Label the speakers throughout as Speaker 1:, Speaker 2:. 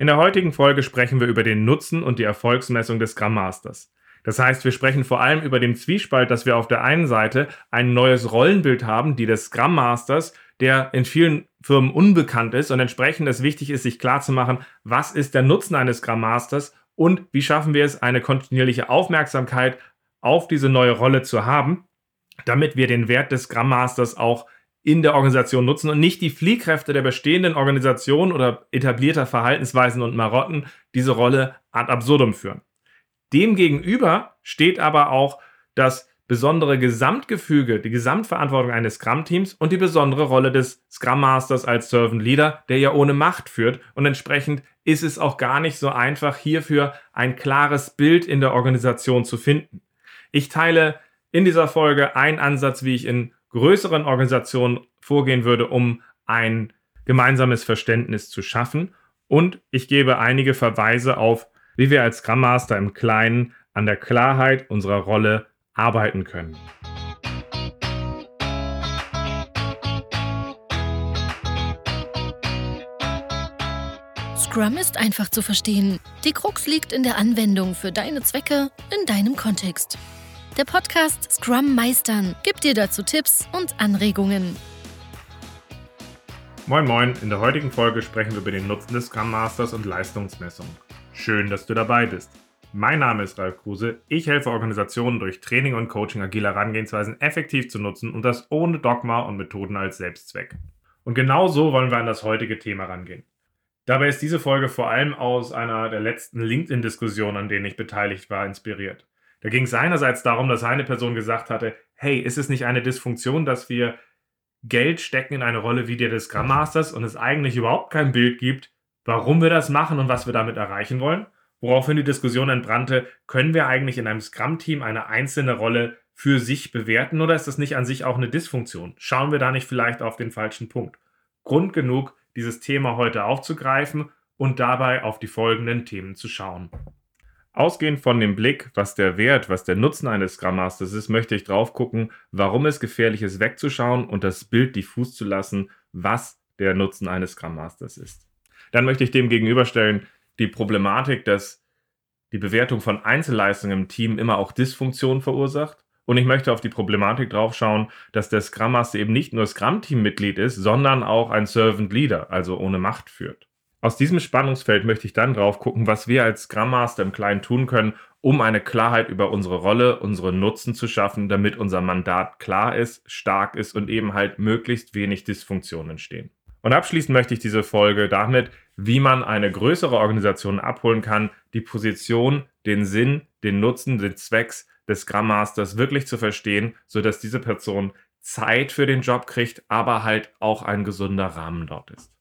Speaker 1: In der heutigen Folge sprechen wir über den Nutzen und die Erfolgsmessung des Scrum Masters. Das heißt, wir sprechen vor allem über den Zwiespalt, dass wir auf der einen Seite ein neues Rollenbild haben, die des Scrum Masters, der in vielen Firmen unbekannt ist und entsprechend es wichtig ist, sich klarzumachen, was ist der Nutzen eines Scrum Masters und wie schaffen wir es, eine kontinuierliche Aufmerksamkeit auf diese neue Rolle zu haben, damit wir den Wert des Scrum Masters auch in der Organisation nutzen und nicht die Fliehkräfte der bestehenden Organisation oder etablierter Verhaltensweisen und Marotten diese Rolle ad absurdum führen. Demgegenüber steht aber auch das besondere Gesamtgefüge, die Gesamtverantwortung eines Scrum-Teams und die besondere Rolle des Scrum Masters als Servant Leader, der ja ohne Macht führt. Und entsprechend ist es auch gar nicht so einfach, hierfür ein klares Bild in der Organisation zu finden. Ich teile in dieser Folge einen Ansatz, wie ich in größeren Organisationen vorgehen würde, um ein gemeinsames Verständnis zu schaffen. Und ich gebe einige Verweise auf, wie wir als Scrum Master im Kleinen an der Klarheit unserer Rolle arbeiten können.
Speaker 2: Scrum ist einfach zu verstehen. Die Krux liegt in der Anwendung für deine Zwecke in deinem Kontext. Der Podcast Scrum Meistern gibt dir dazu Tipps und Anregungen.
Speaker 1: Moin Moin, in der heutigen Folge sprechen wir über den Nutzen des Scrum Masters und Leistungsmessung. Schön, dass du dabei bist. Mein Name ist Ralf Kruse. Ich helfe Organisationen durch Training und Coaching agile Herangehensweisen effektiv zu nutzen und das ohne Dogma und Methoden als Selbstzweck. Und genau so wollen wir an das heutige Thema rangehen. Dabei ist diese Folge vor allem aus einer der letzten LinkedIn-Diskussionen, an denen ich beteiligt war, inspiriert. Da ging es einerseits darum, dass eine Person gesagt hatte, hey, ist es nicht eine Dysfunktion, dass wir Geld stecken in eine Rolle wie der des Scrum Masters und es eigentlich überhaupt kein Bild gibt, warum wir das machen und was wir damit erreichen wollen? Woraufhin die Diskussion entbrannte, können wir eigentlich in einem Scrum-Team eine einzelne Rolle für sich bewerten oder ist das nicht an sich auch eine Dysfunktion? Schauen wir da nicht vielleicht auf den falschen Punkt? Grund genug, dieses Thema heute aufzugreifen und dabei auf die folgenden Themen zu schauen. Ausgehend von dem Blick, was der Wert, was der Nutzen eines Scrum Masters ist, möchte ich drauf gucken, warum es gefährlich ist, wegzuschauen und das Bild diffus zu lassen, was der Nutzen eines Scrum Masters ist. Dann möchte ich dem gegenüberstellen die Problematik, dass die Bewertung von Einzelleistungen im Team immer auch Dysfunktion verursacht. Und ich möchte auf die Problematik drauf schauen, dass der Scrum Master eben nicht nur Scrum-Team-Mitglied ist, sondern auch ein Servant Leader, also ohne Macht führt. Aus diesem Spannungsfeld möchte ich dann drauf gucken, was wir als Scrum Master im Kleinen tun können, um eine Klarheit über unsere Rolle, unsere Nutzen zu schaffen, damit unser Mandat klar ist, stark ist und eben halt möglichst wenig Dysfunktionen entstehen. Und abschließend möchte ich diese Folge damit, wie man eine größere Organisation abholen kann, die Position, den Sinn, den Nutzen, den Zwecks des Scrum Masters wirklich zu verstehen, sodass diese Person Zeit für den Job kriegt, aber halt auch ein gesunder Rahmen dort ist.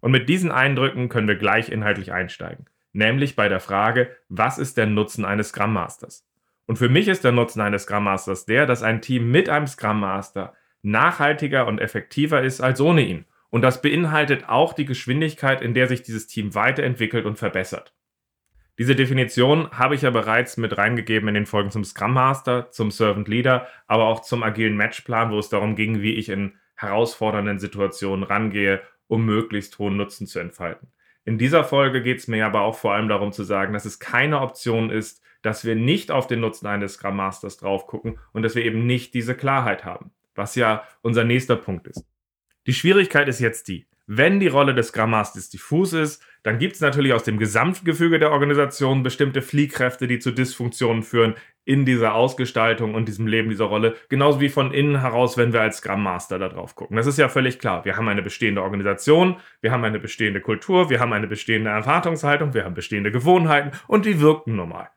Speaker 1: Und mit diesen Eindrücken können wir gleich inhaltlich einsteigen, nämlich bei der Frage, was ist der Nutzen eines Scrum Masters? Und für mich ist der Nutzen eines Scrum Masters der, dass ein Team mit einem Scrum Master nachhaltiger und effektiver ist als ohne ihn. Und das beinhaltet auch die Geschwindigkeit, in der sich dieses Team weiterentwickelt und verbessert. Diese Definition habe ich ja bereits mit reingegeben in den Folgen zum Scrum Master, zum Servant Leader, aber auch zum agilen Matchplan, wo es darum ging, wie ich in herausfordernden Situationen rangehe um möglichst hohen Nutzen zu entfalten. In dieser Folge geht es mir aber auch vor allem darum zu sagen, dass es keine Option ist, dass wir nicht auf den Nutzen eines Scrum Masters drauf gucken und dass wir eben nicht diese Klarheit haben, was ja unser nächster Punkt ist. Die Schwierigkeit ist jetzt die, wenn die Rolle des Scrum Masters diffus ist, dann gibt es natürlich aus dem Gesamtgefüge der Organisation bestimmte Fliehkräfte, die zu Dysfunktionen führen in dieser Ausgestaltung und diesem Leben dieser Rolle. Genauso wie von innen heraus, wenn wir als Scrum Master da drauf gucken. Das ist ja völlig klar. Wir haben eine bestehende Organisation, wir haben eine bestehende Kultur, wir haben eine bestehende Erwartungshaltung, wir haben bestehende Gewohnheiten und die wirken normal.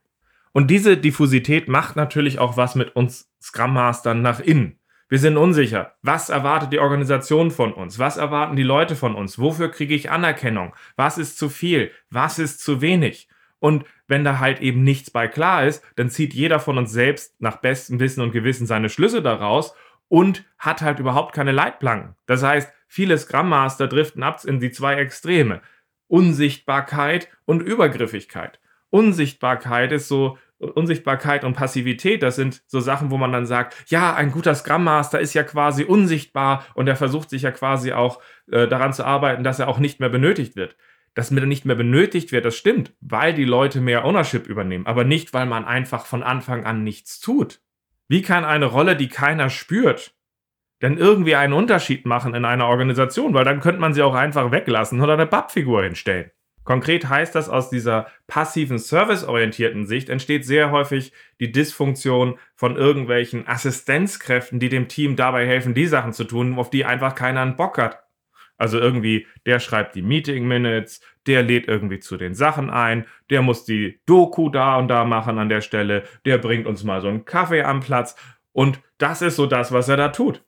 Speaker 1: Und diese Diffusität macht natürlich auch was mit uns Scrum Mastern nach innen. Wir sind unsicher. Was erwartet die Organisation von uns? Was erwarten die Leute von uns? Wofür kriege ich Anerkennung? Was ist zu viel? Was ist zu wenig? Und wenn da halt eben nichts bei klar ist, dann zieht jeder von uns selbst nach bestem Wissen und Gewissen seine Schlüsse daraus und hat halt überhaupt keine Leitplanken. Das heißt, viele Scrum Master driften ab in die zwei Extreme. Unsichtbarkeit und Übergriffigkeit. Unsichtbarkeit ist so, Unsichtbarkeit und Passivität, das sind so Sachen, wo man dann sagt, ja, ein guter Scrum Master ist ja quasi unsichtbar und er versucht sich ja quasi auch äh, daran zu arbeiten, dass er auch nicht mehr benötigt wird. das nicht mehr benötigt wird, das stimmt, weil die Leute mehr Ownership übernehmen, aber nicht, weil man einfach von Anfang an nichts tut. Wie kann eine Rolle, die keiner spürt, denn irgendwie einen Unterschied machen in einer Organisation? Weil dann könnte man sie auch einfach weglassen oder eine Pappfigur hinstellen. Konkret heißt das, aus dieser passiven serviceorientierten Sicht entsteht sehr häufig die Dysfunktion von irgendwelchen Assistenzkräften, die dem Team dabei helfen, die Sachen zu tun, auf die einfach keiner einen Bock hat. Also irgendwie, der schreibt die Meeting Minutes, der lädt irgendwie zu den Sachen ein, der muss die Doku da und da machen an der Stelle, der bringt uns mal so einen Kaffee am Platz und das ist so das, was er da tut.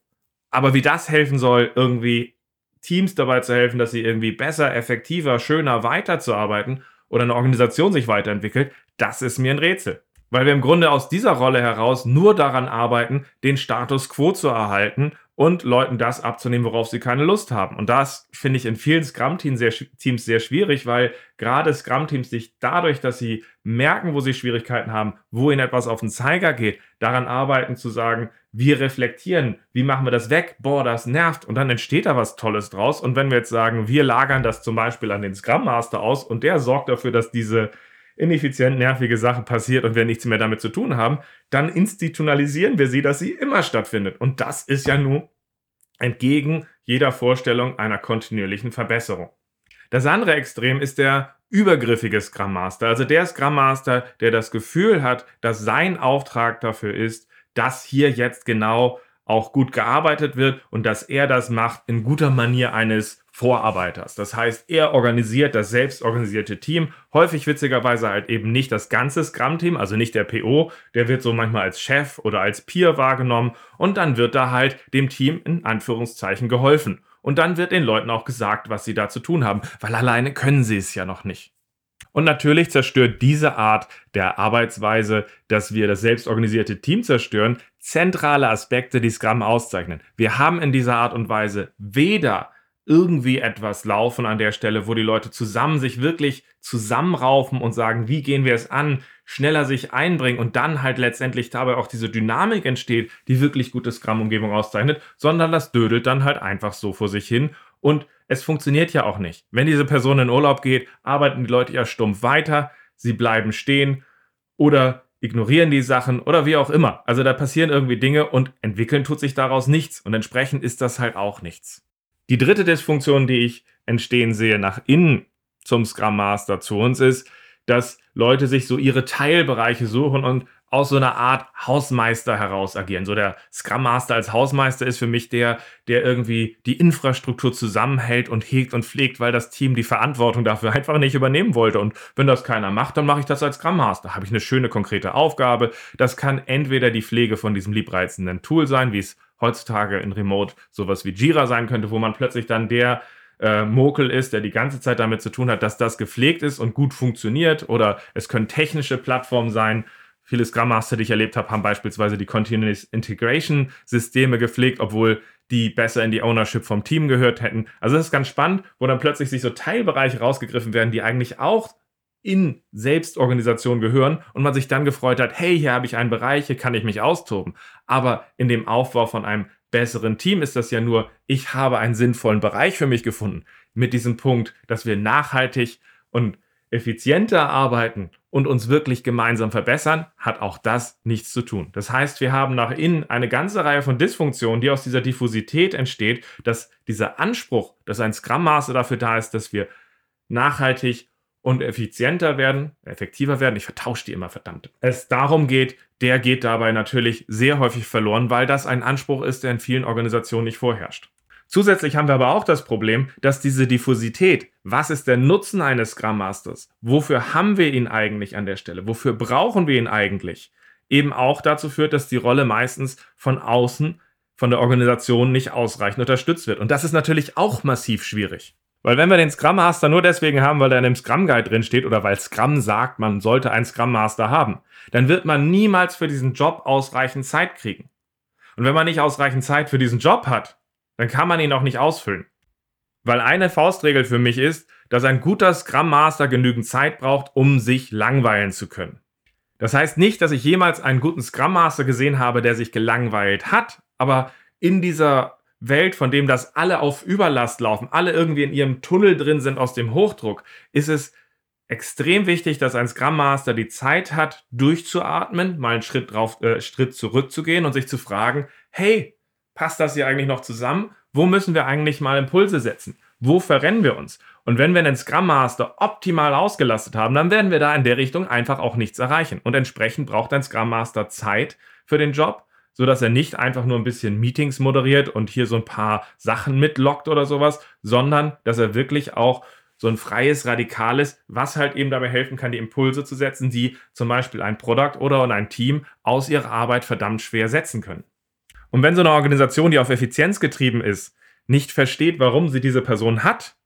Speaker 1: Aber wie das helfen soll, irgendwie Teams dabei zu helfen, dass sie irgendwie besser, effektiver, schöner weiterzuarbeiten oder eine Organisation sich weiterentwickelt, das ist mir ein Rätsel. Weil wir im Grunde aus dieser Rolle heraus nur daran arbeiten, den Status quo zu erhalten und Leuten das abzunehmen, worauf sie keine Lust haben. Und das finde ich in vielen Scrum-Teams sehr, Teams sehr schwierig, weil gerade Scrum-Teams sich dadurch, dass sie merken, wo sie Schwierigkeiten haben, wo ihnen etwas auf den Zeiger geht, daran arbeiten zu sagen, wir reflektieren, wie machen wir das weg? Boah, das nervt. Und dann entsteht da was Tolles draus. Und wenn wir jetzt sagen, wir lagern das zum Beispiel an den Scrum Master aus und der sorgt dafür, dass diese ineffizient nervige Sache passiert und wir nichts mehr damit zu tun haben, dann institutionalisieren wir sie, dass sie immer stattfindet. Und das ist ja nun entgegen jeder Vorstellung einer kontinuierlichen Verbesserung. Das andere Extrem ist der übergriffige Scrum Master, also der Scrum Master, der das Gefühl hat, dass sein Auftrag dafür ist, dass hier jetzt genau auch gut gearbeitet wird und dass er das macht in guter Manier eines Vorarbeiters. Das heißt, er organisiert das selbstorganisierte Team, häufig witzigerweise halt eben nicht das ganze Scrum-Team, also nicht der PO, der wird so manchmal als Chef oder als Peer wahrgenommen und dann wird da halt dem Team in Anführungszeichen geholfen. Und dann wird den Leuten auch gesagt, was sie da zu tun haben, weil alleine können sie es ja noch nicht. Und natürlich zerstört diese Art der Arbeitsweise, dass wir das selbstorganisierte Team zerstören, zentrale Aspekte, die Scrum auszeichnen. Wir haben in dieser Art und Weise weder irgendwie etwas laufen an der Stelle, wo die Leute zusammen sich wirklich zusammenraufen und sagen, wie gehen wir es an, schneller sich einbringen und dann halt letztendlich dabei auch diese Dynamik entsteht, die wirklich gute Scrum-Umgebung auszeichnet, sondern das dödelt dann halt einfach so vor sich hin und es funktioniert ja auch nicht. Wenn diese Person in Urlaub geht, arbeiten die Leute ja stumpf weiter, sie bleiben stehen oder ignorieren die Sachen oder wie auch immer. Also da passieren irgendwie Dinge und entwickeln tut sich daraus nichts und entsprechend ist das halt auch nichts. Die dritte Dysfunktion, die ich entstehen sehe nach innen zum Scrum Master zu uns ist, dass Leute sich so ihre Teilbereiche suchen und aus so einer Art Hausmeister heraus agieren. So der Scrum Master als Hausmeister ist für mich der, der irgendwie die Infrastruktur zusammenhält und hegt und pflegt, weil das Team die Verantwortung dafür einfach nicht übernehmen wollte. Und wenn das keiner macht, dann mache ich das als Scrum Master. Habe ich eine schöne konkrete Aufgabe. Das kann entweder die Pflege von diesem liebreizenden Tool sein, wie es heutzutage in Remote sowas wie Jira sein könnte, wo man plötzlich dann der äh, Mokel ist, der die ganze Zeit damit zu tun hat, dass das gepflegt ist und gut funktioniert. Oder es können technische Plattformen sein. Viele Scrum Master, die ich erlebt habe, haben beispielsweise die Continuous Integration Systeme gepflegt, obwohl die besser in die Ownership vom Team gehört hätten. Also das ist ganz spannend, wo dann plötzlich sich so Teilbereiche rausgegriffen werden, die eigentlich auch in Selbstorganisation gehören und man sich dann gefreut hat, hey, hier habe ich einen Bereich, hier kann ich mich austoben. Aber in dem Aufbau von einem besseren Team ist das ja nur, ich habe einen sinnvollen Bereich für mich gefunden. Mit diesem Punkt, dass wir nachhaltig und effizienter arbeiten und uns wirklich gemeinsam verbessern, hat auch das nichts zu tun. Das heißt, wir haben nach innen eine ganze Reihe von Dysfunktionen, die aus dieser Diffusität entsteht, dass dieser Anspruch, dass ein Scrum Master dafür da ist, dass wir nachhaltig und effizienter werden, effektiver werden. Ich vertausche die immer verdammt. Es darum geht, der geht dabei natürlich sehr häufig verloren, weil das ein Anspruch ist, der in vielen Organisationen nicht vorherrscht. Zusätzlich haben wir aber auch das Problem, dass diese Diffusität, was ist der Nutzen eines Scrum Masters? Wofür haben wir ihn eigentlich an der Stelle? Wofür brauchen wir ihn eigentlich? Eben auch dazu führt, dass die Rolle meistens von außen, von der Organisation nicht ausreichend unterstützt wird. Und das ist natürlich auch massiv schwierig. Weil wenn wir den Scrum Master nur deswegen haben, weil er in dem Scrum Guide drin steht oder weil Scrum sagt, man sollte einen Scrum Master haben, dann wird man niemals für diesen Job ausreichend Zeit kriegen. Und wenn man nicht ausreichend Zeit für diesen Job hat, dann kann man ihn auch nicht ausfüllen. Weil eine Faustregel für mich ist, dass ein guter Scrum Master genügend Zeit braucht, um sich langweilen zu können. Das heißt nicht, dass ich jemals einen guten Scrum Master gesehen habe, der sich gelangweilt hat, aber in dieser Welt, von dem das alle auf Überlast laufen, alle irgendwie in ihrem Tunnel drin sind aus dem Hochdruck, ist es extrem wichtig, dass ein Scrum Master die Zeit hat, durchzuatmen, mal einen Schritt, drauf, äh, Schritt zurückzugehen und sich zu fragen, hey, passt das hier eigentlich noch zusammen? Wo müssen wir eigentlich mal Impulse setzen? Wo verrennen wir uns? Und wenn wir einen Scrum Master optimal ausgelastet haben, dann werden wir da in der Richtung einfach auch nichts erreichen. Und entsprechend braucht ein Scrum Master Zeit für den Job, sodass er nicht einfach nur ein bisschen Meetings moderiert und hier so ein paar Sachen mitlockt oder sowas, sondern dass er wirklich auch so ein freies, radikales, was halt eben dabei helfen kann, die Impulse zu setzen, die zum Beispiel ein Produkt oder ein Team aus ihrer Arbeit verdammt schwer setzen können. Und wenn so eine Organisation, die auf Effizienz getrieben ist, nicht versteht, warum sie diese Person hat,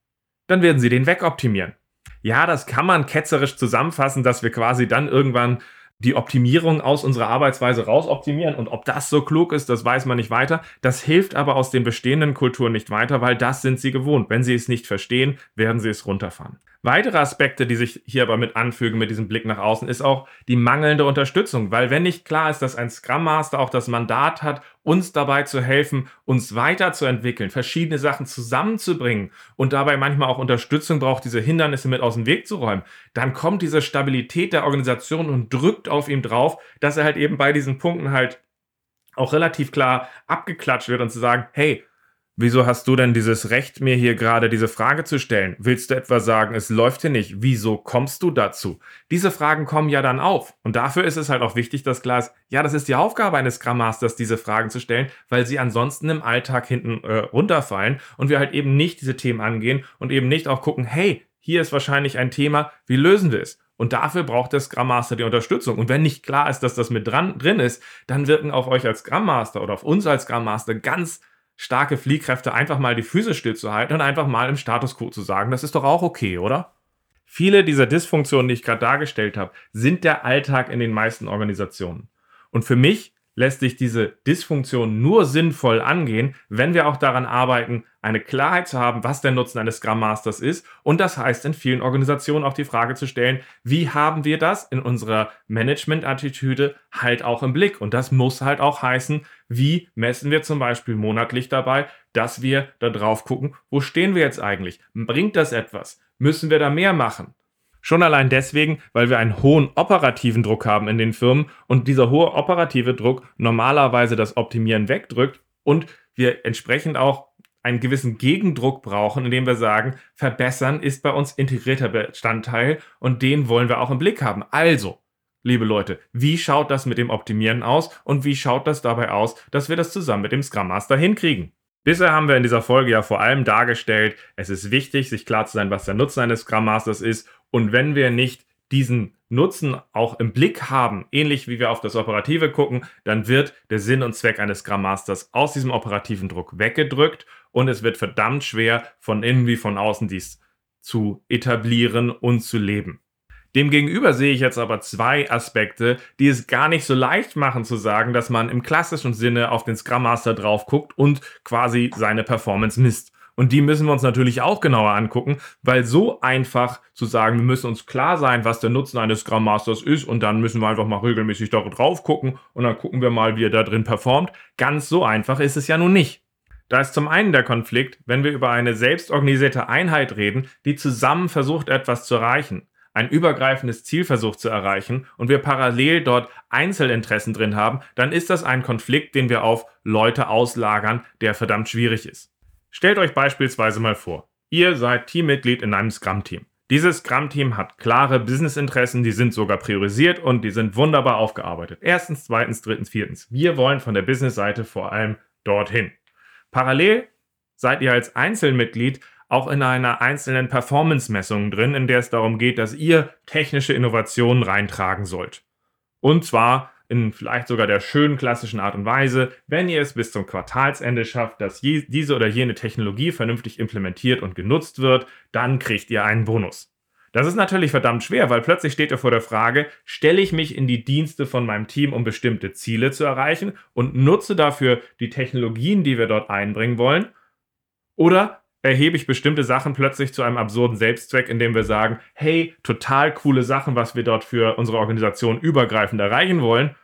Speaker 1: dann werden sie den wegoptimieren. Ja, das kann man ketzerisch zusammenfassen, dass wir quasi dann irgendwann die Optimierung aus unserer Arbeitsweise rausoptimieren. Und ob das so klug ist, das weiß man nicht weiter. Das hilft aber aus den bestehenden Kulturen nicht weiter, weil das sind sie gewohnt. Wenn sie es nicht verstehen, werden sie es runterfahren. Weitere Aspekte, die sich hier aber mit anfügen mit diesem Blick nach außen, ist auch die mangelnde Unterstützung, weil wenn nicht klar ist, dass ein Scrum Master auch das Mandat hat, uns dabei zu helfen, uns weiterzuentwickeln, verschiedene Sachen zusammenzubringen und dabei manchmal auch Unterstützung braucht, diese Hindernisse mit aus dem Weg zu räumen, dann kommt diese Stabilität der Organisation und drückt auf ihm drauf, dass er halt eben bei diesen Punkten halt auch relativ klar abgeklatscht wird und zu sagen, hey, Wieso hast du denn dieses Recht, mir hier gerade diese Frage zu stellen? Willst du etwa sagen, es läuft hier nicht? Wieso kommst du dazu? Diese Fragen kommen ja dann auf. Und dafür ist es halt auch wichtig, dass klar ist, ja, das ist die Aufgabe eines Scrum Masters, diese Fragen zu stellen, weil sie ansonsten im Alltag hinten äh, runterfallen und wir halt eben nicht diese Themen angehen und eben nicht auch gucken, hey, hier ist wahrscheinlich ein Thema, wie lösen wir es? Und dafür braucht der Scrum Master die Unterstützung. Und wenn nicht klar ist, dass das mit dran, drin ist, dann wirken auf euch als Scrum Master oder auf uns als Scrum Master ganz starke Fliehkräfte einfach mal die Füße stillzuhalten und einfach mal im Status quo zu sagen, das ist doch auch okay, oder? Viele dieser Dysfunktionen, die ich gerade dargestellt habe, sind der Alltag in den meisten Organisationen. Und für mich lässt sich diese Dysfunktion nur sinnvoll angehen, wenn wir auch daran arbeiten, eine Klarheit zu haben, was der Nutzen eines Scrum Masters ist. Und das heißt in vielen Organisationen auch die Frage zu stellen, wie haben wir das in unserer Management-Attitüde halt auch im Blick? Und das muss halt auch heißen, wie messen wir zum Beispiel monatlich dabei, dass wir da drauf gucken, wo stehen wir jetzt eigentlich? Bringt das etwas? Müssen wir da mehr machen? Schon allein deswegen, weil wir einen hohen operativen Druck haben in den Firmen und dieser hohe operative Druck normalerweise das Optimieren wegdrückt und wir entsprechend auch einen gewissen Gegendruck brauchen, indem wir sagen, verbessern ist bei uns integrierter Bestandteil und den wollen wir auch im Blick haben. Also, liebe Leute, wie schaut das mit dem Optimieren aus und wie schaut das dabei aus, dass wir das zusammen mit dem Scrum Master hinkriegen? Bisher haben wir in dieser Folge ja vor allem dargestellt, es ist wichtig, sich klar zu sein, was der Nutzen eines Scrum Masters ist. Und wenn wir nicht diesen Nutzen auch im Blick haben, ähnlich wie wir auf das Operative gucken, dann wird der Sinn und Zweck eines Scrum Masters aus diesem operativen Druck weggedrückt und es wird verdammt schwer, von innen wie von außen dies zu etablieren und zu leben. Demgegenüber sehe ich jetzt aber zwei Aspekte, die es gar nicht so leicht machen zu sagen, dass man im klassischen Sinne auf den Scrum Master drauf guckt und quasi seine Performance misst. Und die müssen wir uns natürlich auch genauer angucken, weil so einfach zu sagen, wir müssen uns klar sein, was der Nutzen eines Scrum Masters ist und dann müssen wir einfach mal regelmäßig da drauf gucken und dann gucken wir mal, wie er da drin performt. Ganz so einfach ist es ja nun nicht. Da ist zum einen der Konflikt, wenn wir über eine selbstorganisierte Einheit reden, die zusammen versucht, etwas zu erreichen ein übergreifendes Ziel versucht zu erreichen und wir parallel dort Einzelinteressen drin haben, dann ist das ein Konflikt, den wir auf Leute auslagern, der verdammt schwierig ist. Stellt euch beispielsweise mal vor, ihr seid Teammitglied in einem Scrum-Team. Dieses Scrum-Team hat klare Businessinteressen, die sind sogar priorisiert und die sind wunderbar aufgearbeitet. Erstens, zweitens, drittens, viertens. Wir wollen von der Business-Seite vor allem dorthin. Parallel seid ihr als Einzelmitglied auch in einer einzelnen Performance-Messung drin, in der es darum geht, dass ihr technische Innovationen reintragen sollt. Und zwar in vielleicht sogar der schönen klassischen Art und Weise, wenn ihr es bis zum Quartalsende schafft, dass diese oder jene Technologie vernünftig implementiert und genutzt wird, dann kriegt ihr einen Bonus. Das ist natürlich verdammt schwer, weil plötzlich steht ihr vor der Frage, stelle ich mich in die Dienste von meinem Team, um bestimmte Ziele zu erreichen und nutze dafür die Technologien, die wir dort einbringen wollen? Oder erhebe ich bestimmte Sachen plötzlich zu einem absurden Selbstzweck, indem wir sagen, hey, total coole Sachen, was wir dort für unsere Organisation übergreifend erreichen wollen.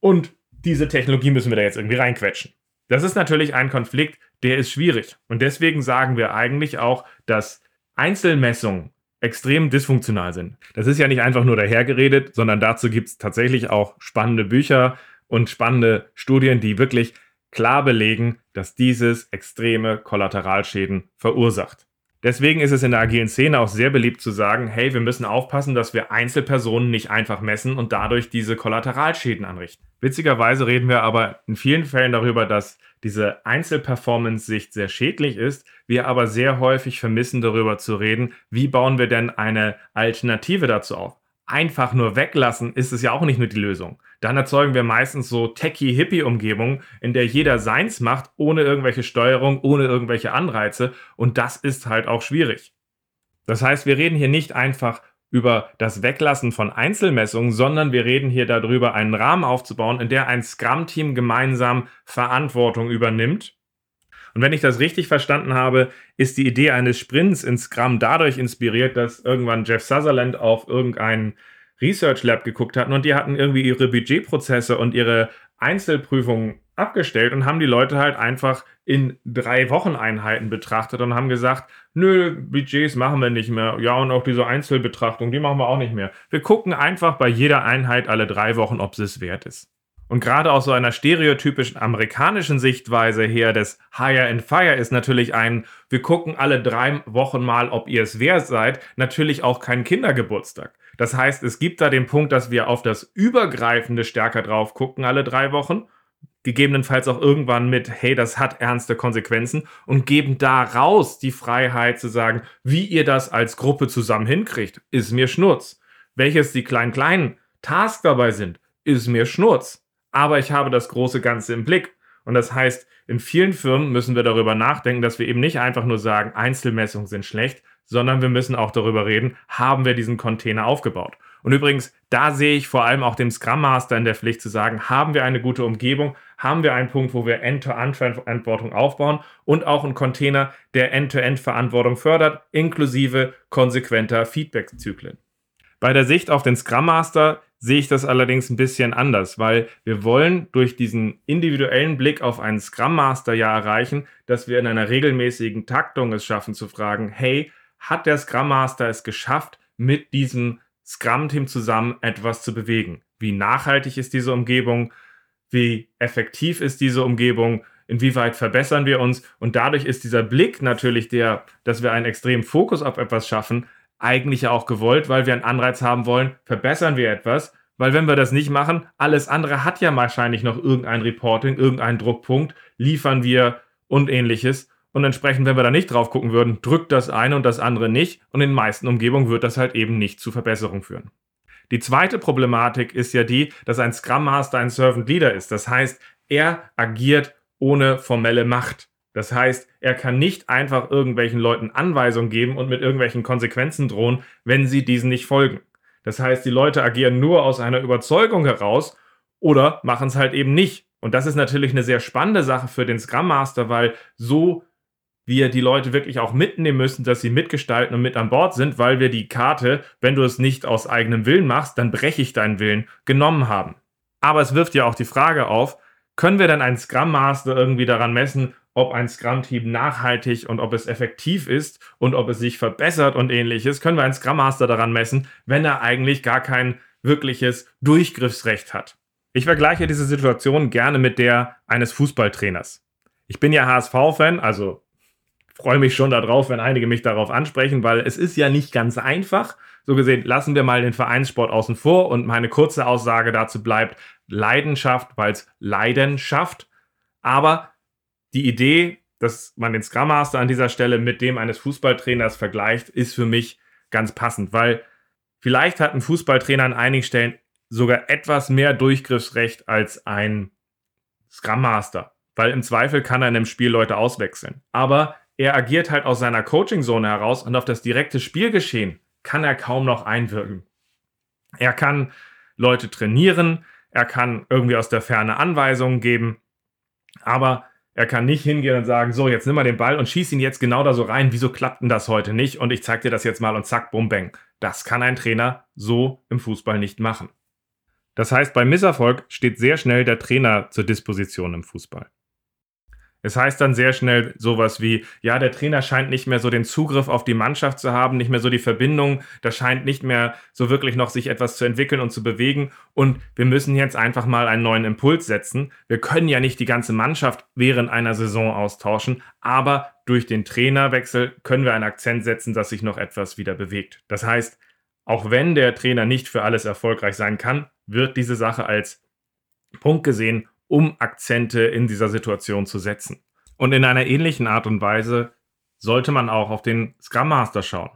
Speaker 1: Und diese Technologie müssen wir da jetzt irgendwie reinquetschen. Das ist natürlich ein Konflikt, der ist schwierig. Und deswegen sagen wir eigentlich auch, dass Einzelmessungen extrem dysfunktional sind. Das ist ja nicht einfach nur dahergeredet, sondern dazu gibt es tatsächlich auch spannende Bücher und spannende Studien, die wirklich klar belegen, dass dieses extreme Kollateralschäden verursacht. Deswegen ist es in der agilen Szene auch sehr beliebt zu sagen, hey, wir müssen aufpassen, dass wir Einzelpersonen nicht einfach messen und dadurch diese Kollateralschäden anrichten. Witzigerweise reden wir aber in vielen Fällen darüber, dass diese Einzelperformance-Sicht sehr schädlich ist, wir aber sehr häufig vermissen darüber zu reden, wie bauen wir denn eine Alternative dazu auf einfach nur weglassen, ist es ja auch nicht nur die Lösung. Dann erzeugen wir meistens so techie-hippie-Umgebungen, in der jeder seins macht, ohne irgendwelche Steuerung, ohne irgendwelche Anreize. Und das ist halt auch schwierig. Das heißt, wir reden hier nicht einfach über das Weglassen von Einzelmessungen, sondern wir reden hier darüber, einen Rahmen aufzubauen, in der ein Scrum-Team gemeinsam Verantwortung übernimmt und wenn ich das richtig verstanden habe, ist die Idee eines Sprints in Scrum dadurch inspiriert, dass irgendwann Jeff Sutherland auf irgendein Research Lab geguckt hatten und die hatten irgendwie ihre Budgetprozesse und ihre Einzelprüfungen abgestellt und haben die Leute halt einfach in drei Wocheneinheiten betrachtet und haben gesagt, nö, Budgets machen wir nicht mehr. Ja, und auch diese Einzelbetrachtung, die machen wir auch nicht mehr. Wir gucken einfach bei jeder Einheit alle drei Wochen, ob es wert ist. Und gerade aus so einer stereotypischen amerikanischen Sichtweise her des Hire and Fire ist natürlich ein, wir gucken alle drei Wochen mal, ob ihr es wert seid, natürlich auch kein Kindergeburtstag. Das heißt, es gibt da den Punkt, dass wir auf das Übergreifende stärker drauf gucken alle drei Wochen, gegebenenfalls auch irgendwann mit, hey, das hat ernste Konsequenzen und geben daraus die Freiheit zu sagen, wie ihr das als Gruppe zusammen hinkriegt, ist mir Schnurz. Welches die kleinen kleinen Tasks dabei sind, ist mir Schnurz aber ich habe das große Ganze im Blick. Und das heißt, in vielen Firmen müssen wir darüber nachdenken, dass wir eben nicht einfach nur sagen, Einzelmessungen sind schlecht, sondern wir müssen auch darüber reden, haben wir diesen Container aufgebaut. Und übrigens, da sehe ich vor allem auch dem Scrum Master in der Pflicht zu sagen, haben wir eine gute Umgebung, haben wir einen Punkt, wo wir End-to-End-Verantwortung aufbauen und auch einen Container, der End-to-End-Verantwortung fördert, inklusive konsequenter Feedback-Zyklen. Bei der Sicht auf den Scrum Master sehe ich das allerdings ein bisschen anders, weil wir wollen durch diesen individuellen Blick auf einen Scrum Master ja erreichen, dass wir in einer regelmäßigen Taktung es schaffen zu fragen, hey, hat der Scrum Master es geschafft, mit diesem Scrum-Team zusammen etwas zu bewegen? Wie nachhaltig ist diese Umgebung? Wie effektiv ist diese Umgebung? Inwieweit verbessern wir uns? Und dadurch ist dieser Blick natürlich der, dass wir einen extremen Fokus auf etwas schaffen, eigentlich ja auch gewollt, weil wir einen Anreiz haben wollen, verbessern wir etwas. Weil wenn wir das nicht machen, alles andere hat ja wahrscheinlich noch irgendein Reporting, irgendeinen Druckpunkt, liefern wir und ähnliches. Und entsprechend, wenn wir da nicht drauf gucken würden, drückt das eine und das andere nicht. Und in den meisten Umgebungen wird das halt eben nicht zu Verbesserung führen. Die zweite Problematik ist ja die, dass ein Scrum Master ein Servant Leader ist. Das heißt, er agiert ohne formelle Macht. Das heißt, er kann nicht einfach irgendwelchen Leuten Anweisungen geben und mit irgendwelchen Konsequenzen drohen, wenn sie diesen nicht folgen. Das heißt, die Leute agieren nur aus einer Überzeugung heraus oder machen es halt eben nicht. Und das ist natürlich eine sehr spannende Sache für den Scrum Master, weil so wir die Leute wirklich auch mitnehmen müssen, dass sie mitgestalten und mit an Bord sind, weil wir die Karte, wenn du es nicht aus eigenem Willen machst, dann breche ich deinen Willen, genommen haben. Aber es wirft ja auch die Frage auf, können wir denn einen Scrum Master irgendwie daran messen, ob ein Scrum-Team nachhaltig und ob es effektiv ist und ob es sich verbessert und ähnliches, können wir einen Scrum Master daran messen, wenn er eigentlich gar kein wirkliches Durchgriffsrecht hat. Ich vergleiche diese Situation gerne mit der eines Fußballtrainers. Ich bin ja HSV-Fan, also freue mich schon darauf, wenn einige mich darauf ansprechen, weil es ist ja nicht ganz einfach. So gesehen, lassen wir mal den Vereinssport außen vor und meine kurze Aussage dazu bleibt Leidenschaft, weil es Leidenschaft. Aber die Idee, dass man den Scrum Master an dieser Stelle mit dem eines Fußballtrainers vergleicht, ist für mich ganz passend, weil vielleicht hat ein Fußballtrainer an einigen Stellen sogar etwas mehr Durchgriffsrecht als ein Scrum Master, weil im Zweifel kann er in einem Spiel Leute auswechseln. Aber er agiert halt aus seiner Coaching-Zone heraus und auf das direkte Spielgeschehen kann er kaum noch einwirken. Er kann Leute trainieren, er kann irgendwie aus der Ferne Anweisungen geben, aber er kann nicht hingehen und sagen, so, jetzt nimm mal den Ball und schieß ihn jetzt genau da so rein. Wieso klappt denn das heute nicht? Und ich zeig dir das jetzt mal und zack, bum, bang. Das kann ein Trainer so im Fußball nicht machen. Das heißt, beim Misserfolg steht sehr schnell der Trainer zur Disposition im Fußball. Es heißt dann sehr schnell sowas wie, ja, der Trainer scheint nicht mehr so den Zugriff auf die Mannschaft zu haben, nicht mehr so die Verbindung, da scheint nicht mehr so wirklich noch sich etwas zu entwickeln und zu bewegen und wir müssen jetzt einfach mal einen neuen Impuls setzen. Wir können ja nicht die ganze Mannschaft während einer Saison austauschen, aber durch den Trainerwechsel können wir einen Akzent setzen, dass sich noch etwas wieder bewegt. Das heißt, auch wenn der Trainer nicht für alles erfolgreich sein kann, wird diese Sache als Punkt gesehen, um Akzente in dieser Situation zu setzen. Und in einer ähnlichen Art und Weise sollte man auch auf den Scrum Master schauen.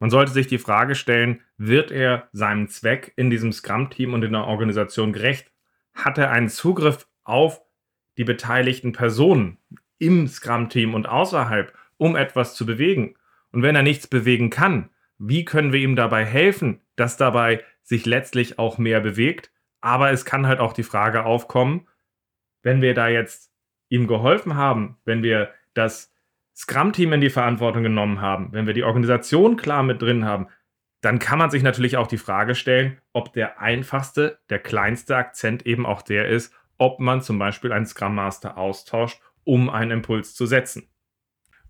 Speaker 1: Man sollte sich die Frage stellen, wird er seinem Zweck in diesem Scrum-Team und in der Organisation gerecht? Hat er einen Zugriff auf die beteiligten Personen im Scrum-Team und außerhalb, um etwas zu bewegen? Und wenn er nichts bewegen kann, wie können wir ihm dabei helfen, dass dabei sich letztlich auch mehr bewegt? Aber es kann halt auch die Frage aufkommen, wenn wir da jetzt ihm geholfen haben, wenn wir das Scrum-Team in die Verantwortung genommen haben, wenn wir die Organisation klar mit drin haben, dann kann man sich natürlich auch die Frage stellen, ob der einfachste, der kleinste Akzent eben auch der ist, ob man zum Beispiel einen Scrum Master austauscht, um einen Impuls zu setzen.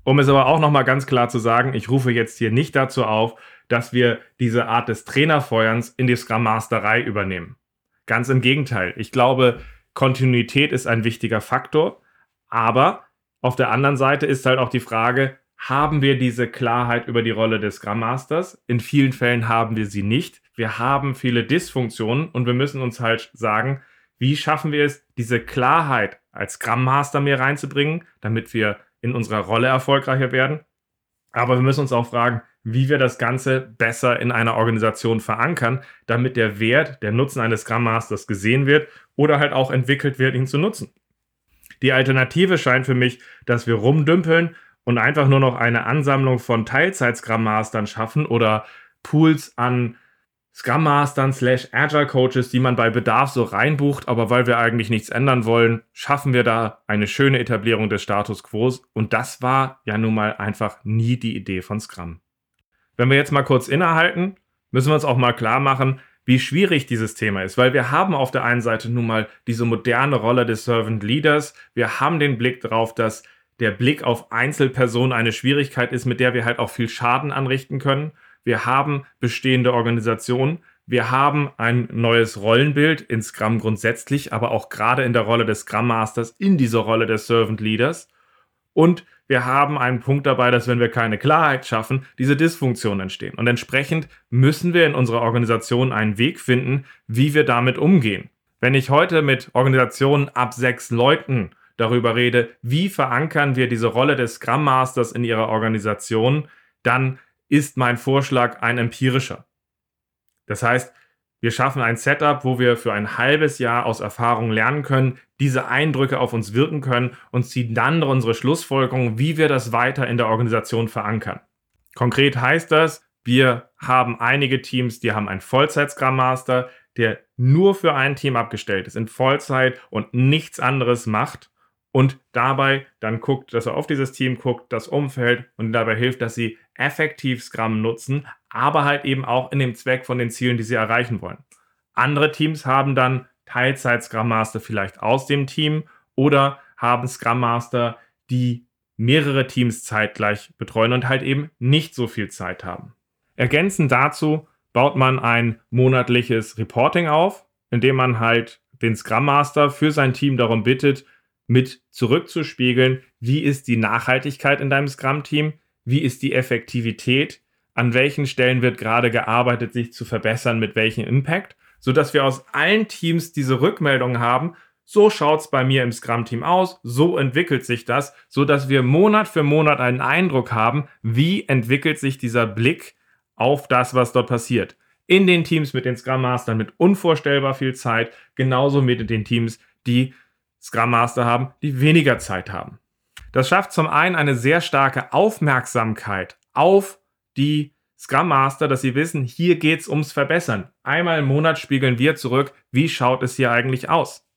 Speaker 1: Um es aber auch nochmal ganz klar zu sagen, ich rufe jetzt hier nicht dazu auf, dass wir diese Art des Trainerfeuerns in die Scrum Masterei übernehmen. Ganz im Gegenteil. Ich glaube, Kontinuität ist ein wichtiger Faktor. Aber auf der anderen Seite ist halt auch die Frage, haben wir diese Klarheit über die Rolle des Scrum Masters? In vielen Fällen haben wir sie nicht. Wir haben viele Dysfunktionen und wir müssen uns halt sagen, wie schaffen wir es, diese Klarheit als Scrum Master mehr reinzubringen, damit wir in unserer Rolle erfolgreicher werden? Aber wir müssen uns auch fragen, wie wir das Ganze besser in einer Organisation verankern, damit der Wert, der Nutzen eines Scrum Masters gesehen wird oder halt auch entwickelt wird, ihn zu nutzen. Die Alternative scheint für mich, dass wir rumdümpeln und einfach nur noch eine Ansammlung von Teilzeit-Scrum Mastern schaffen oder Pools an Scrum Mastern slash Agile Coaches, die man bei Bedarf so reinbucht, aber weil wir eigentlich nichts ändern wollen, schaffen wir da eine schöne Etablierung des Status Quo und das war ja nun mal einfach nie die Idee von Scrum. Wenn wir jetzt mal kurz innehalten, müssen wir uns auch mal klar machen, wie schwierig dieses Thema ist, weil wir haben auf der einen Seite nun mal diese moderne Rolle des Servant Leaders. Wir haben den Blick darauf, dass der Blick auf Einzelpersonen eine Schwierigkeit ist, mit der wir halt auch viel Schaden anrichten können. Wir haben bestehende Organisationen. Wir haben ein neues Rollenbild in Scrum grundsätzlich, aber auch gerade in der Rolle des Scrum Masters, in dieser Rolle des Servant Leaders. Und wir haben einen Punkt dabei, dass wenn wir keine Klarheit schaffen, diese Dysfunktionen entstehen. Und entsprechend müssen wir in unserer Organisation einen Weg finden, wie wir damit umgehen. Wenn ich heute mit Organisationen ab sechs Leuten darüber rede, wie verankern wir diese Rolle des Scrum Masters in ihrer Organisation, dann ist mein Vorschlag ein empirischer. Das heißt, wir schaffen ein Setup, wo wir für ein halbes Jahr aus Erfahrung lernen können, diese Eindrücke auf uns wirken können und ziehen dann unsere Schlussfolgerungen, wie wir das weiter in der Organisation verankern. Konkret heißt das, wir haben einige Teams, die haben einen Vollzeit-Scrum Master, der nur für ein Team abgestellt ist, in Vollzeit und nichts anderes macht und dabei dann guckt, dass er auf dieses Team guckt, das Umfeld und dabei hilft, dass sie effektiv Scrum nutzen, aber halt eben auch in dem Zweck von den Zielen, die sie erreichen wollen. Andere Teams haben dann Teilzeit Scrum Master vielleicht aus dem Team oder haben Scrum Master, die mehrere Teams zeitgleich betreuen und halt eben nicht so viel Zeit haben. Ergänzend dazu baut man ein monatliches Reporting auf, indem man halt den Scrum Master für sein Team darum bittet, mit zurückzuspiegeln, wie ist die Nachhaltigkeit in deinem Scrum-Team, wie ist die Effektivität an welchen Stellen wird gerade gearbeitet, sich zu verbessern, mit welchem Impact, sodass wir aus allen Teams diese Rückmeldungen haben. So schaut es bei mir im Scrum-Team aus, so entwickelt sich das, sodass wir Monat für Monat einen Eindruck haben, wie entwickelt sich dieser Blick auf das, was dort passiert. In den Teams mit den Scrum Mastern mit unvorstellbar viel Zeit, genauso mit den Teams, die Scrum Master haben, die weniger Zeit haben. Das schafft zum einen eine sehr starke Aufmerksamkeit auf die Scrum Master, dass sie wissen, hier geht es ums Verbessern. Einmal im Monat spiegeln wir zurück, wie schaut es hier eigentlich aus.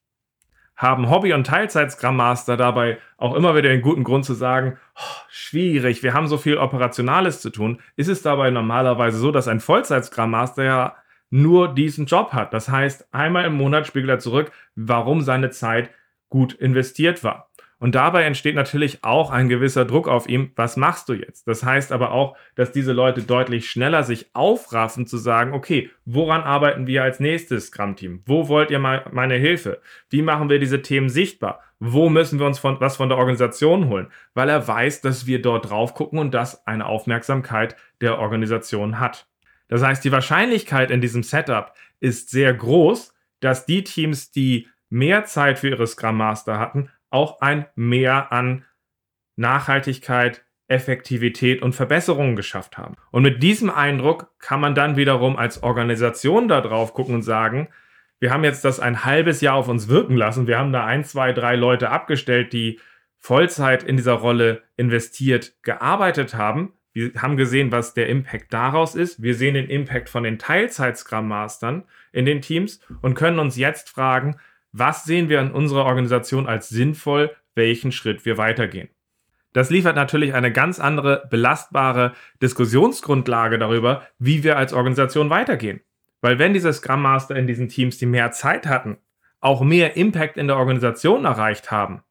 Speaker 1: Haben Hobby- und Teilzeit-Scrum Master dabei auch immer wieder den guten Grund zu sagen, oh, schwierig, wir haben so viel Operationales zu tun, ist es dabei normalerweise so, dass ein Vollzeit-Scrum Master ja nur diesen Job hat. Das heißt, einmal im Monat spiegelt er zurück, warum seine Zeit gut investiert war. Und dabei entsteht natürlich auch ein gewisser Druck auf ihm, was machst du jetzt? Das heißt aber auch, dass diese Leute deutlich schneller sich aufraffen zu sagen, okay, woran arbeiten wir als nächstes Scrum-Team? Wo wollt ihr meine Hilfe? Wie machen wir diese Themen sichtbar? Wo müssen wir uns von, was von der Organisation holen? Weil er weiß, dass wir dort drauf gucken und das eine Aufmerksamkeit der Organisation hat. Das heißt, die Wahrscheinlichkeit in diesem Setup ist sehr groß, dass die Teams, die mehr Zeit für ihre Scrum Master hatten, auch ein Mehr an Nachhaltigkeit, Effektivität und Verbesserungen geschafft haben. Und mit diesem Eindruck kann man dann wiederum als Organisation da drauf gucken und sagen, wir haben jetzt das ein halbes Jahr auf uns wirken lassen. Wir haben da ein, zwei, drei Leute abgestellt, die Vollzeit in dieser Rolle investiert gearbeitet haben. Wir haben gesehen, was der Impact daraus ist. Wir sehen den Impact von den Teilzeit-Scrum Mastern in den Teams und können uns jetzt fragen, was sehen wir in unserer Organisation als sinnvoll, welchen Schritt wir weitergehen. Das liefert natürlich eine ganz andere belastbare Diskussionsgrundlage darüber, wie wir als Organisation weitergehen. Weil wenn diese Scrum Master in diesen Teams, die mehr Zeit hatten, auch mehr Impact in der Organisation erreicht haben,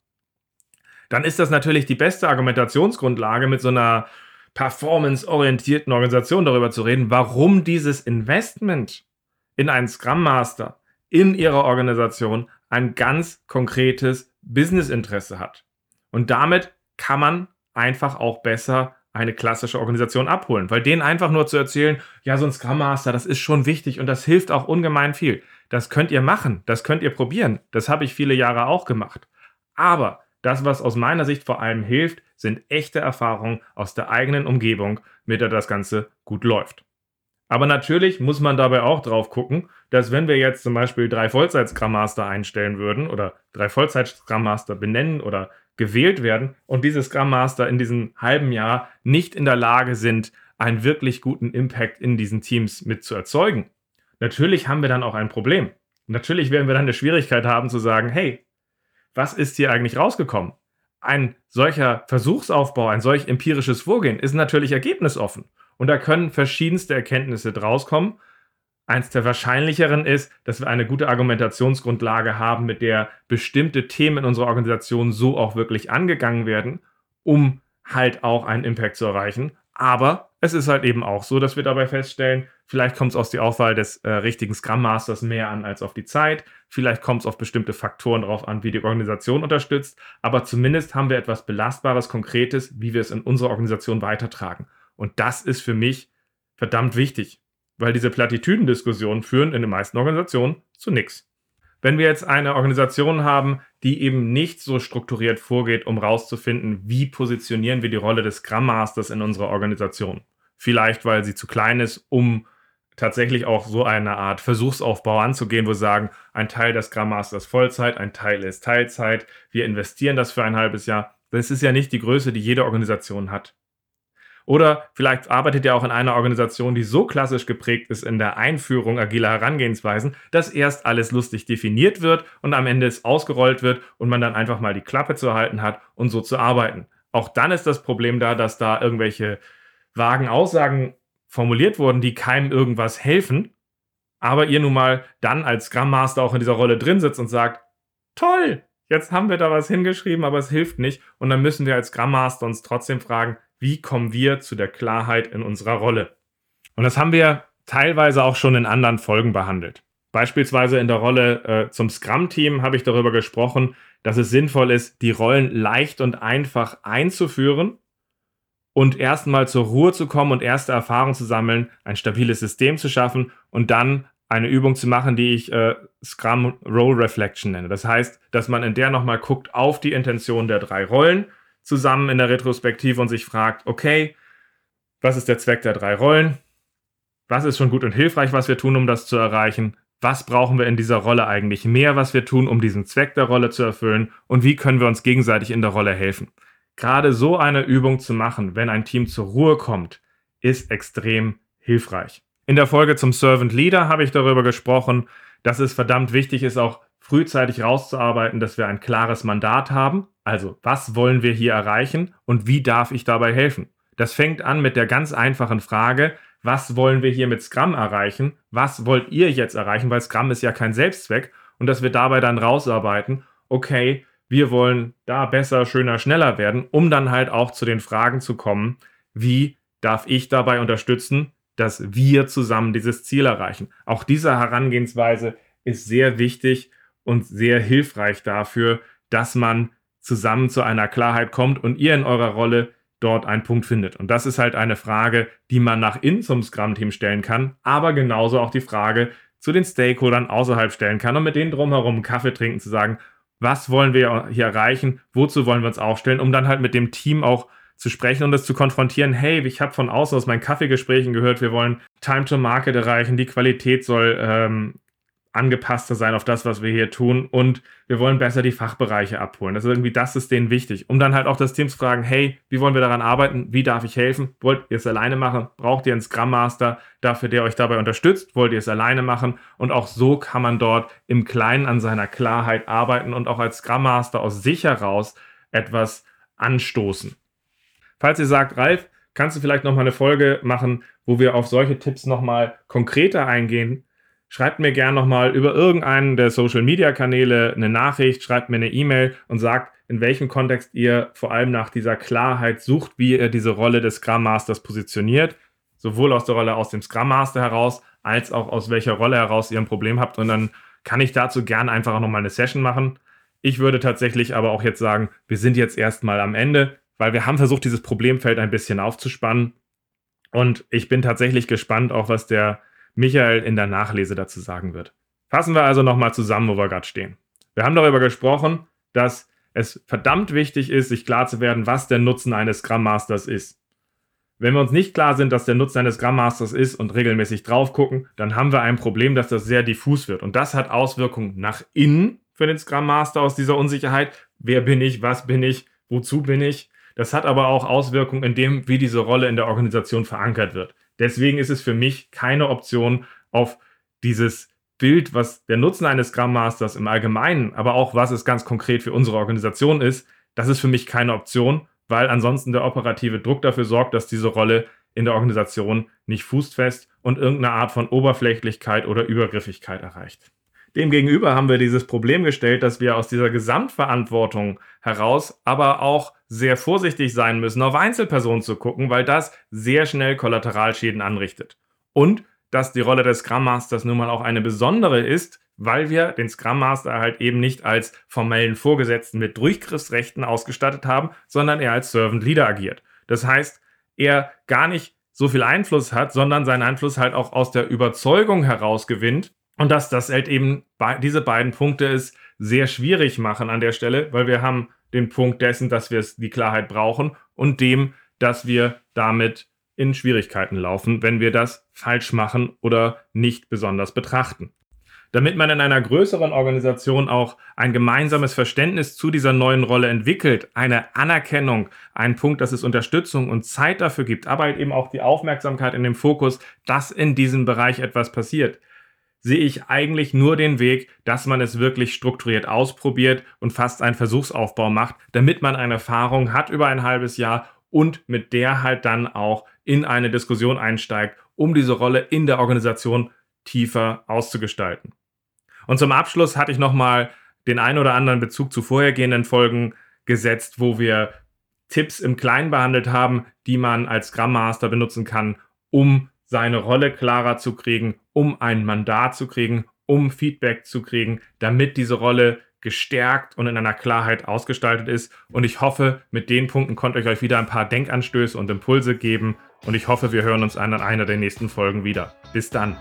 Speaker 1: dann ist das natürlich die beste Argumentationsgrundlage, mit so einer performance-orientierten Organisation darüber zu reden, warum dieses Investment in einen Scrum Master in ihrer Organisation ein ganz konkretes Businessinteresse hat. Und damit kann man einfach auch besser eine klassische Organisation abholen, weil denen einfach nur zu erzählen, ja, so ein Scrum Master, das ist schon wichtig und das hilft auch ungemein viel. Das könnt ihr machen, das könnt ihr probieren. Das habe ich viele Jahre auch gemacht. Aber das, was aus meiner Sicht vor allem hilft, sind echte Erfahrungen aus der eigenen Umgebung, mit der das Ganze gut läuft. Aber natürlich muss man dabei auch drauf gucken, dass wenn wir jetzt zum Beispiel drei Vollzeit-Scrum Master einstellen würden oder drei Vollzeit-Scrum Master benennen oder gewählt werden und diese Scrum Master in diesem halben Jahr nicht in der Lage sind, einen wirklich guten Impact in diesen Teams mit zu erzeugen, natürlich haben wir dann auch ein Problem. Natürlich werden wir dann eine Schwierigkeit haben zu sagen, hey, was ist hier eigentlich rausgekommen? Ein solcher Versuchsaufbau, ein solch empirisches Vorgehen ist natürlich ergebnisoffen. Und da können verschiedenste Erkenntnisse draus kommen. Eins der wahrscheinlicheren ist, dass wir eine gute Argumentationsgrundlage haben, mit der bestimmte Themen in unserer Organisation so auch wirklich angegangen werden, um halt auch einen Impact zu erreichen. Aber es ist halt eben auch so, dass wir dabei feststellen, vielleicht kommt es aus der Auswahl des äh, richtigen Scrum Masters mehr an als auf die Zeit. Vielleicht kommt es auf bestimmte Faktoren drauf an, wie die Organisation unterstützt. Aber zumindest haben wir etwas Belastbares, Konkretes, wie wir es in unserer Organisation weitertragen. Und das ist für mich verdammt wichtig, weil diese Plattitüdendiskussionen führen in den meisten Organisationen zu nichts. Wenn wir jetzt eine Organisation haben, die eben nicht so strukturiert vorgeht, um rauszufinden, wie positionieren wir die Rolle des Scrum Masters in unserer Organisation. Vielleicht, weil sie zu klein ist, um tatsächlich auch so eine Art Versuchsaufbau anzugehen, wo wir sagen, ein Teil des Scrum Masters Vollzeit, ein Teil ist Teilzeit, wir investieren das für ein halbes Jahr. Das ist ja nicht die Größe, die jede Organisation hat. Oder vielleicht arbeitet ihr auch in einer Organisation, die so klassisch geprägt ist in der Einführung agiler Herangehensweisen, dass erst alles lustig definiert wird und am Ende es ausgerollt wird und man dann einfach mal die Klappe zu halten hat und so zu arbeiten. Auch dann ist das Problem da, dass da irgendwelche vagen Aussagen formuliert wurden, die keinem irgendwas helfen, aber ihr nun mal dann als Scrum Master auch in dieser Rolle drin sitzt und sagt, toll, jetzt haben wir da was hingeschrieben, aber es hilft nicht und dann müssen wir als Scrum Master uns trotzdem fragen, wie kommen wir zu der Klarheit in unserer Rolle. Und das haben wir teilweise auch schon in anderen Folgen behandelt. Beispielsweise in der Rolle äh, zum Scrum-Team habe ich darüber gesprochen, dass es sinnvoll ist, die Rollen leicht und einfach einzuführen und erstmal zur Ruhe zu kommen und erste Erfahrungen zu sammeln, ein stabiles System zu schaffen und dann eine Übung zu machen, die ich äh, Scrum Role Reflection nenne. Das heißt, dass man in der nochmal guckt auf die Intention der drei Rollen zusammen in der Retrospektive und sich fragt, okay, was ist der Zweck der drei Rollen? Was ist schon gut und hilfreich, was wir tun, um das zu erreichen? Was brauchen wir in dieser Rolle eigentlich mehr, was wir tun, um diesen Zweck der Rolle zu erfüllen? Und wie können wir uns gegenseitig in der Rolle helfen? Gerade so eine Übung zu machen, wenn ein Team zur Ruhe kommt, ist extrem hilfreich. In der Folge zum Servant Leader habe ich darüber gesprochen, dass es verdammt wichtig ist, auch frühzeitig rauszuarbeiten, dass wir ein klares Mandat haben. Also, was wollen wir hier erreichen und wie darf ich dabei helfen? Das fängt an mit der ganz einfachen Frage, was wollen wir hier mit Scrum erreichen? Was wollt ihr jetzt erreichen? Weil Scrum ist ja kein Selbstzweck und dass wir dabei dann rausarbeiten, okay, wir wollen da besser, schöner, schneller werden, um dann halt auch zu den Fragen zu kommen, wie darf ich dabei unterstützen, dass wir zusammen dieses Ziel erreichen. Auch diese Herangehensweise ist sehr wichtig und sehr hilfreich dafür, dass man zusammen zu einer Klarheit kommt und ihr in eurer Rolle dort einen Punkt findet. Und das ist halt eine Frage, die man nach innen zum Scrum-Team stellen kann, aber genauso auch die Frage zu den Stakeholdern außerhalb stellen kann und mit denen drumherum Kaffee trinken zu sagen, was wollen wir hier erreichen, wozu wollen wir uns aufstellen, um dann halt mit dem Team auch zu sprechen und das zu konfrontieren, hey, ich habe von außen aus meinen Kaffeegesprächen gehört, wir wollen Time to Market erreichen, die Qualität soll ähm, angepasster sein auf das, was wir hier tun und wir wollen besser die Fachbereiche abholen. Das ist irgendwie, das ist denen wichtig, um dann halt auch das Team zu fragen, hey, wie wollen wir daran arbeiten? Wie darf ich helfen? Wollt ihr es alleine machen? Braucht ihr einen Scrum Master dafür, der euch dabei unterstützt? Wollt ihr es alleine machen? Und auch so kann man dort im Kleinen an seiner Klarheit arbeiten und auch als Scrum Master aus sich heraus etwas anstoßen. Falls ihr sagt, Ralf, kannst du vielleicht nochmal eine Folge machen, wo wir auf solche Tipps nochmal konkreter eingehen, Schreibt mir gerne nochmal über irgendeinen der Social Media Kanäle eine Nachricht, schreibt mir eine E-Mail und sagt, in welchem Kontext ihr vor allem nach dieser Klarheit sucht, wie ihr diese Rolle des Scrum Masters positioniert. Sowohl aus der Rolle aus dem Scrum Master heraus, als auch aus welcher Rolle heraus ihr ein Problem habt. Und dann kann ich dazu gerne einfach auch nochmal eine Session machen. Ich würde tatsächlich aber auch jetzt sagen, wir sind jetzt erstmal am Ende, weil wir haben versucht, dieses Problemfeld ein bisschen aufzuspannen. Und ich bin tatsächlich gespannt, auch was der Michael in der Nachlese dazu sagen wird. Fassen wir also nochmal zusammen, wo wir gerade stehen. Wir haben darüber gesprochen, dass es verdammt wichtig ist, sich klar zu werden, was der Nutzen eines Scrum Masters ist. Wenn wir uns nicht klar sind, dass der Nutzen eines Scrum Masters ist und regelmäßig drauf gucken, dann haben wir ein Problem, dass das sehr diffus wird. Und das hat Auswirkungen nach innen für den Scrum Master aus dieser Unsicherheit. Wer bin ich? Was bin ich? Wozu bin ich? Das hat aber auch Auswirkungen in dem, wie diese Rolle in der Organisation verankert wird. Deswegen ist es für mich keine Option auf dieses Bild, was der Nutzen eines Scrum Masters im Allgemeinen, aber auch was es ganz konkret für unsere Organisation ist, das ist für mich keine Option, weil ansonsten der operative Druck dafür sorgt, dass diese Rolle in der Organisation nicht fußfest und irgendeine Art von Oberflächlichkeit oder Übergriffigkeit erreicht. Demgegenüber haben wir dieses Problem gestellt, dass wir aus dieser Gesamtverantwortung heraus aber auch sehr vorsichtig sein müssen, auf Einzelpersonen zu gucken, weil das sehr schnell Kollateralschäden anrichtet. Und dass die Rolle des Scrum Masters nun mal auch eine besondere ist, weil wir den Scrum Master halt eben nicht als formellen Vorgesetzten mit Durchgriffsrechten ausgestattet haben, sondern er als Servant Leader agiert. Das heißt, er gar nicht so viel Einfluss hat, sondern seinen Einfluss halt auch aus der Überzeugung heraus gewinnt, und dass das halt eben diese beiden Punkte ist sehr schwierig machen an der Stelle, weil wir haben den Punkt dessen, dass wir die Klarheit brauchen und dem, dass wir damit in Schwierigkeiten laufen, wenn wir das falsch machen oder nicht besonders betrachten. Damit man in einer größeren Organisation auch ein gemeinsames Verständnis zu dieser neuen Rolle entwickelt, eine Anerkennung, ein Punkt, dass es Unterstützung und Zeit dafür gibt, aber halt eben auch die Aufmerksamkeit in dem Fokus, dass in diesem Bereich etwas passiert, sehe ich eigentlich nur den Weg, dass man es wirklich strukturiert ausprobiert und fast einen Versuchsaufbau macht, damit man eine Erfahrung hat über ein halbes Jahr und mit der halt dann auch in eine Diskussion einsteigt, um diese Rolle in der Organisation tiefer auszugestalten. Und zum Abschluss hatte ich nochmal den ein oder anderen Bezug zu vorhergehenden Folgen gesetzt, wo wir Tipps im Kleinen behandelt haben, die man als Scrum Master benutzen kann, um seine Rolle klarer zu kriegen, um ein Mandat zu kriegen, um Feedback zu kriegen, damit diese Rolle gestärkt und in einer Klarheit ausgestaltet ist. Und ich hoffe, mit den Punkten konnte ich euch wieder ein paar Denkanstöße und Impulse geben. Und ich hoffe, wir hören uns an einer der nächsten Folgen wieder. Bis dann.